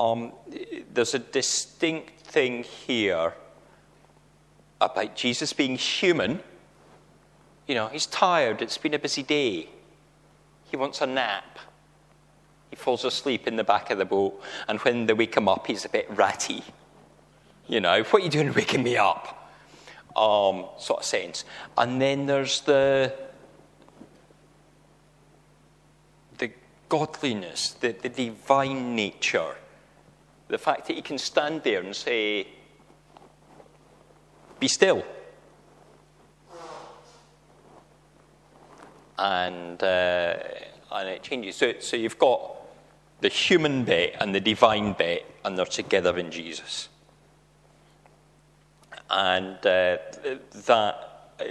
um, there's a distinct thing here about Jesus being human. You know, he's tired, it's been a busy day. He wants a nap. He falls asleep in the back of the boat, and when they wake him up, he's a bit ratty. You know, what are you doing waking me up? Um, sort of sense. And then there's the the godliness, the, the divine nature, the fact that he can stand there and say, "Be still." And, uh, and it changes. So, so you've got the human bit and the divine bit, and they're together in Jesus. And uh, that, uh,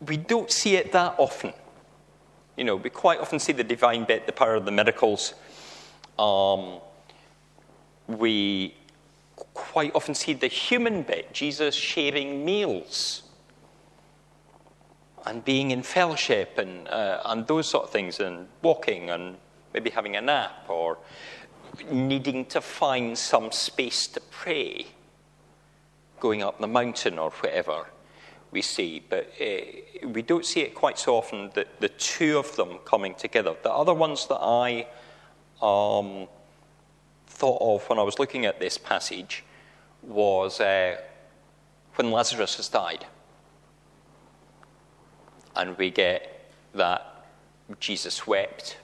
we don't see it that often. You know, we quite often see the divine bit, the power of the miracles. Um, we quite often see the human bit, Jesus sharing meals and being in fellowship and, uh, and those sort of things, and walking and maybe having a nap or needing to find some space to pray, going up the mountain or whatever we see. But uh, we don't see it quite so often that the two of them coming together. The other ones that I um, thought of when I was looking at this passage was uh, when Lazarus has died. And we get that Jesus wept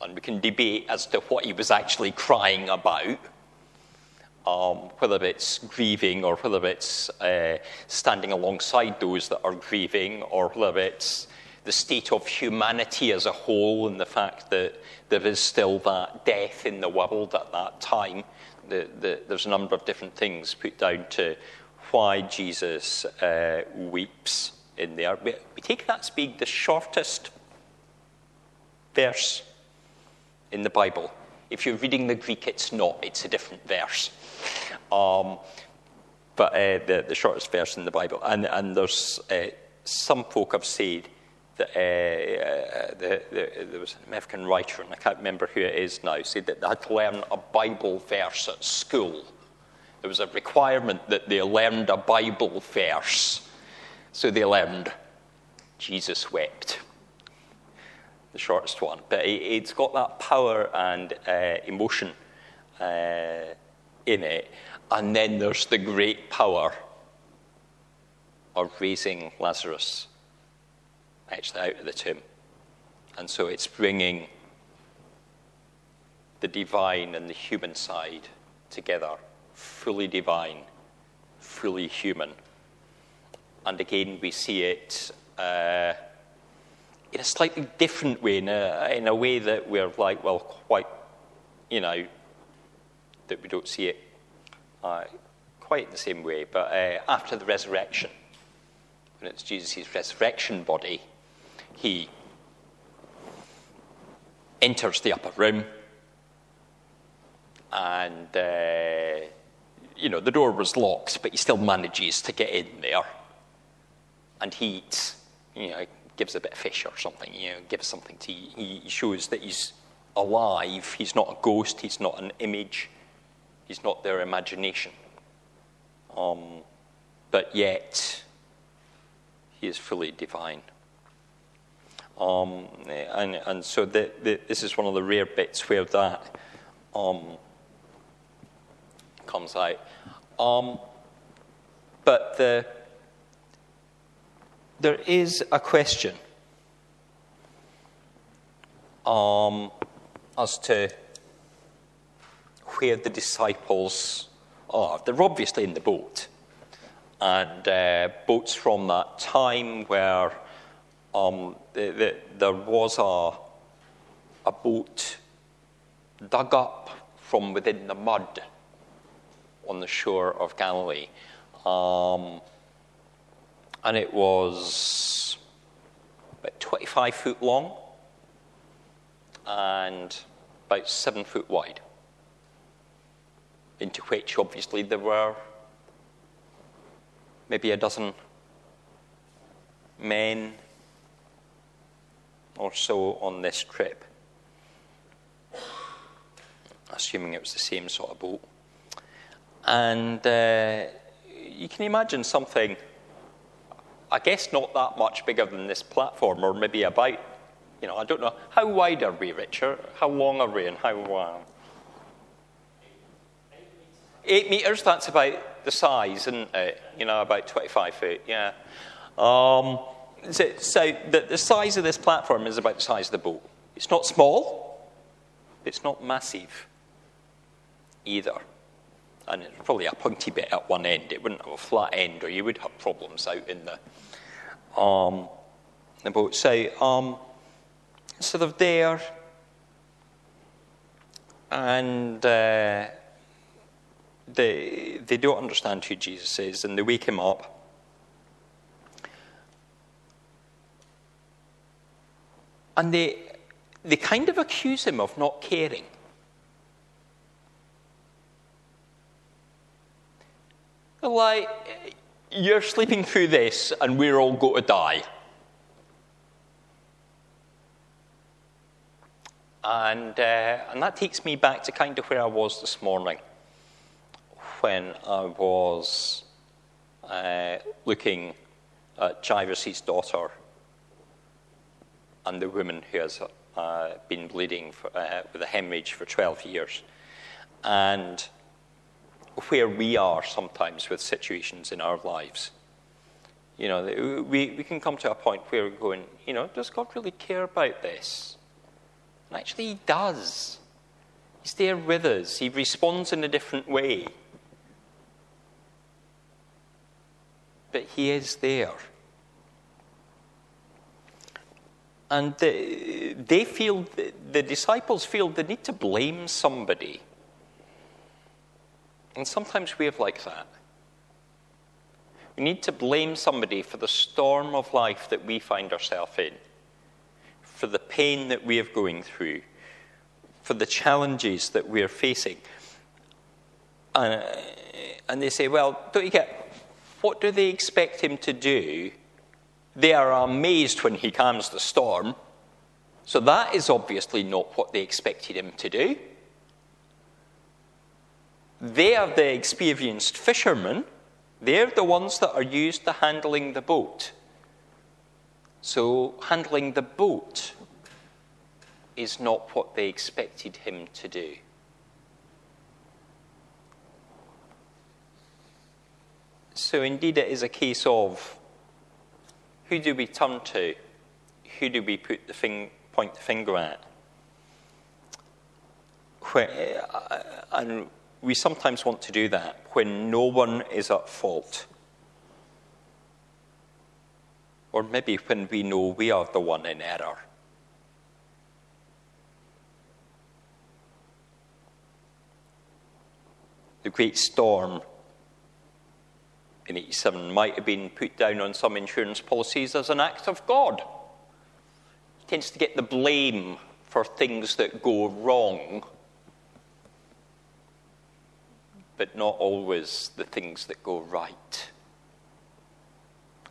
and we can debate as to what he was actually crying about, um, whether it's grieving or whether it's uh, standing alongside those that are grieving, or whether it's the state of humanity as a whole and the fact that there is still that death in the world at that time. The, the, there's a number of different things put down to why Jesus uh, weeps in there. We, we take that as being the shortest verse in the Bible. If you're reading the Greek, it's not, it's a different verse. Um, but uh, the, the shortest verse in the Bible. And, and there's uh, some folk have said that uh, uh the, the, there was an American writer, and I can't remember who it is now, said that they had to learn a Bible verse at school. There was a requirement that they learned a Bible verse. So they learned, Jesus wept the shortest one. But it, has got that power and uh, emotion uh, in it. And then there's the great power of raising Lazarus actually out of the tomb. And so it's bringing the divine and the human side together, fully divine, fully human. And again, we see it. Uh, in a slightly different way, in a, in a way that we're like, well, quite, you know, that we don't see it uh, quite in the same way. But uh, after the resurrection, when it's Jesus' resurrection body, he enters the upper room and uh, you know the door was locked but he still manages to get in there and he eats you know gives a bit of fish or something, you know, gives something to He shows that he's alive. He's not a ghost. He's not an image. He's not their imagination. Um, but yet, he is fully divine. Um, and, and so the, the, this is one of the rare bits where that um, comes out. Um, but the there is a question um, as to where the disciples are. They're obviously in the boat, and uh, boats from that time where um, the, the, there was a, a boat dug up from within the mud on the shore of Galilee. Um, and it was about 25 foot long and about seven foot wide, into which obviously there were maybe a dozen men or so on this trip. assuming it was the same sort of boat. And uh, you can imagine something, I guess, not that much bigger than this platform, or maybe about, you know, I don't know. How wide are we, Richard? How long are we, and how wide? Eight meters, that's about the size, isn't it? You know, about 25 feet, yeah. Um, so, so the, the size of this platform is about the size of the boat. It's not small, it's not massive either. And it's probably a pointy bit at one end. It wouldn't have a flat end, or you would have problems out in the, um, the boat. So, um, so they're there, and uh, they, they don't understand who Jesus is, and they wake him up. And they, they kind of accuse him of not caring. Like, you're sleeping through this, and we're all going to die. And, uh, and that takes me back to kind of where I was this morning when I was uh, looking at Jairus' daughter and the woman who has uh, been bleeding for, uh, with a hemorrhage for 12 years. And where we are sometimes with situations in our lives. You know, we, we can come to a point where we're going, you know, does God really care about this? And actually, He does. He's there with us, He responds in a different way. but he is there. And the, they feel, the disciples feel the need to blame somebody. And sometimes we have like that. We need to blame somebody for the storm of life that we find ourselves in, for the pain that we are going through, for the challenges that we are facing. Uh, and they say, well, don't you get what do they expect him to do? They are amazed when he calms the storm. So that is obviously not what they expected him to do. They are the experienced fishermen. They're the ones that are used to handling the boat. So, handling the boat is not what they expected him to do. So, indeed, it is a case of who do we turn to? Who do we put the fing- point the finger at? Uh, and we sometimes want to do that when no one is at fault. Or maybe when we know we are the one in error. The great storm in 87 might have been put down on some insurance policies as an act of God. He tends to get the blame for things that go wrong, but not always the things that go right.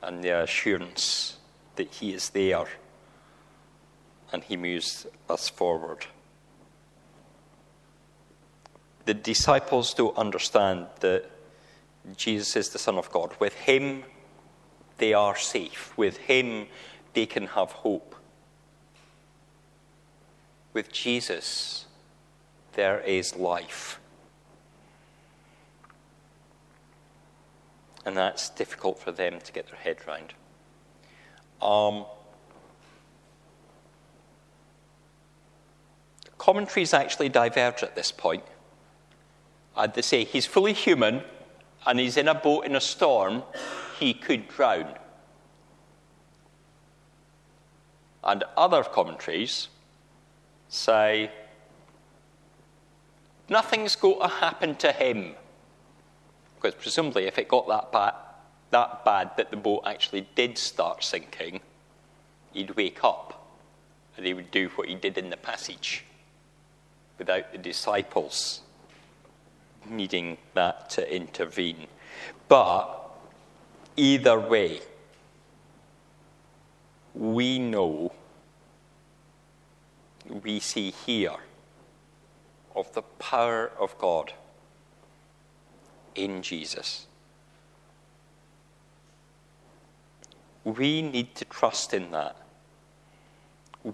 And the assurance that He is there and He moves us forward. The disciples don't understand that Jesus is the Son of God. With him, they are safe. With him, they can have hope. With Jesus, there is life. And that's difficult for them to get their head round. Um, commentaries actually diverge at this point. And they say he's fully human, and he's in a boat in a storm, he could drown. And other commentaries say nothing's going to happen to him. Because presumably, if it got that bad, that bad that the boat actually did start sinking, he'd wake up and he would do what he did in the passage without the disciples needing that to intervene. But either way, we know, we see here of the power of God in Jesus. We need to trust in that.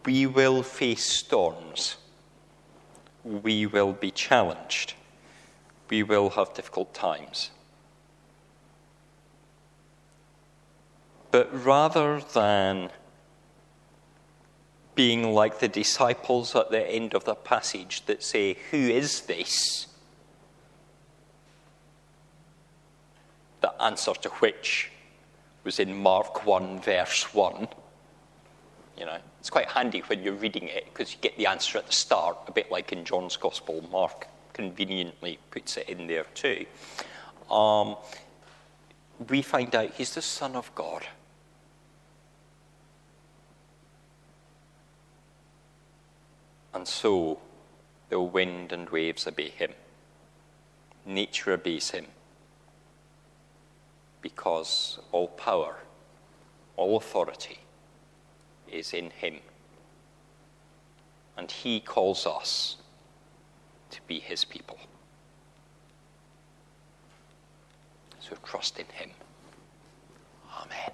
We will face storms. We will be challenged. We will have difficult times. But rather than being like the disciples at the end of the passage that say, Who is this? The answer to which was in Mark 1, verse 1. You know, it's quite handy when you're reading it because you get the answer at the start, a bit like in John's Gospel. Mark conveniently puts it in there too. Um, we find out he's the Son of God. And so the wind and waves obey him. Nature obeys him because all power, all authority is in Him. And He calls us to be His people. So trust in Him. Amen.